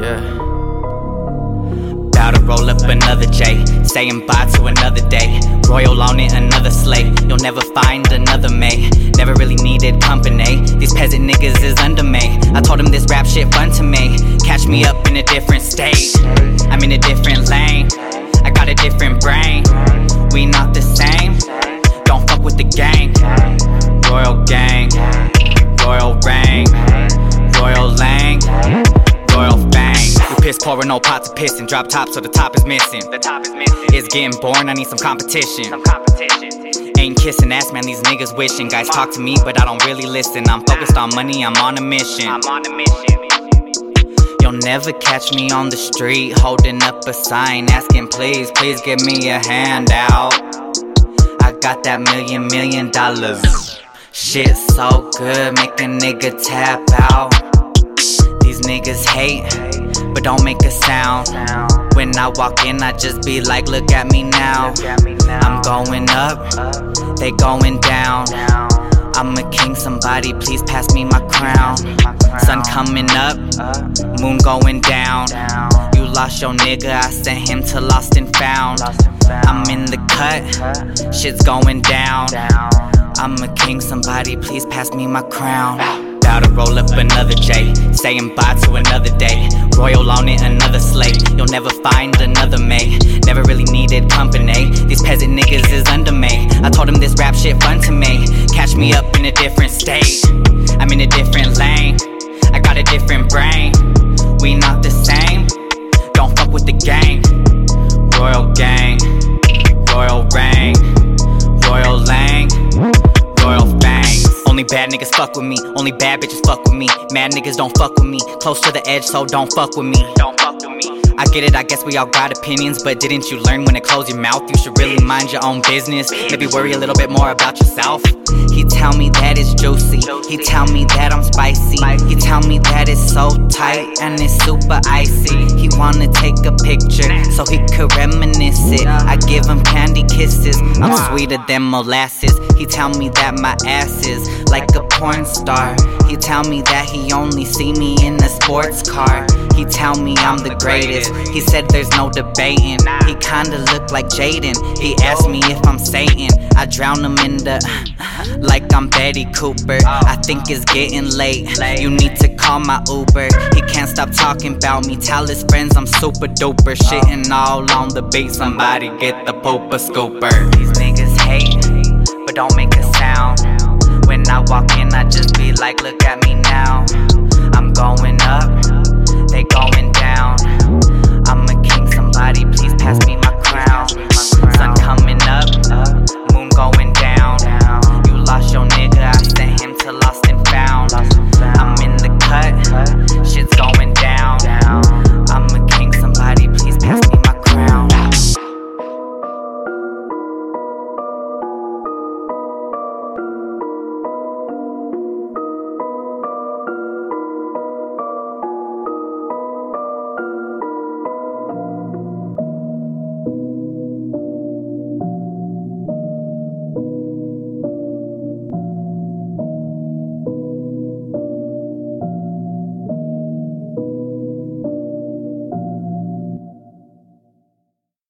Yeah to roll up another J. Saying bye to another day. Royal on it, another sleigh. You'll never find another May. Never really needed company. These peasant niggas is under me. I told them this rap shit fun to me. Catch me up in a different state. I'm in a different lane. I got a different brain. We not the same. Piss pouring no pots of piss and drop top so the top is missing. The top is missing. It's getting boring, I need some competition. Some competition. Ain't kissing ass, man, these niggas wishing. Guys talk to me, but I don't really listen. I'm focused on money, I'm on a mission. I'm on a mission. You'll never catch me on the street holding up a sign asking, please, please give me a handout. I got that million, million dollars. Shit so good, make a nigga tap out. These niggas hate, but don't make a sound. When I walk in, I just be like, look at me now. I'm going up, they going down. I'm a king, somebody please pass me my crown. Sun coming up, moon going down. You lost your nigga, I sent him to lost and found. I'm in the cut, shit's going down. I'm a king, somebody please pass me my crown. About to roll up another J, saying bye to another day. Royal on it, another slate. You'll never find another May. Never really needed company. These peasant niggas is under me. I told them this rap shit fun to me. Catch me up in a different state. I'm in a different lane. I got a different brain. Bad niggas fuck with me. Only bad bitches fuck with me. Mad niggas don't fuck with me. Close to the edge, so don't fuck with me. Don't fuck with me. I get it, I guess we all got opinions, but didn't you learn when to close your mouth? You should really mind your own business. Maybe worry a little bit more about yourself. He tell me that it's juicy. He tell me that I'm spicy. He tell me that it's so tight and it's super icy. He wanna take a picture so he could reminisce it. I give him candy kisses. I'm sweeter than molasses. He tell me that my ass is like a porn star. He tell me that he only see me in a sports car. He tell me I'm the greatest. He said there's no debating. He kinda look like Jaden. He asked me if I'm Satan. I drown him in the like I'm Betty Cooper. I think it's getting late. You need to call my Uber. He can't stop talking about me. Tell his friends I'm super duper. Shitting all on the beat. Somebody get the Popa scooper. These niggas hate, but don't make a sound. When I walk in, I just be like, look at me now. I'm going up, they going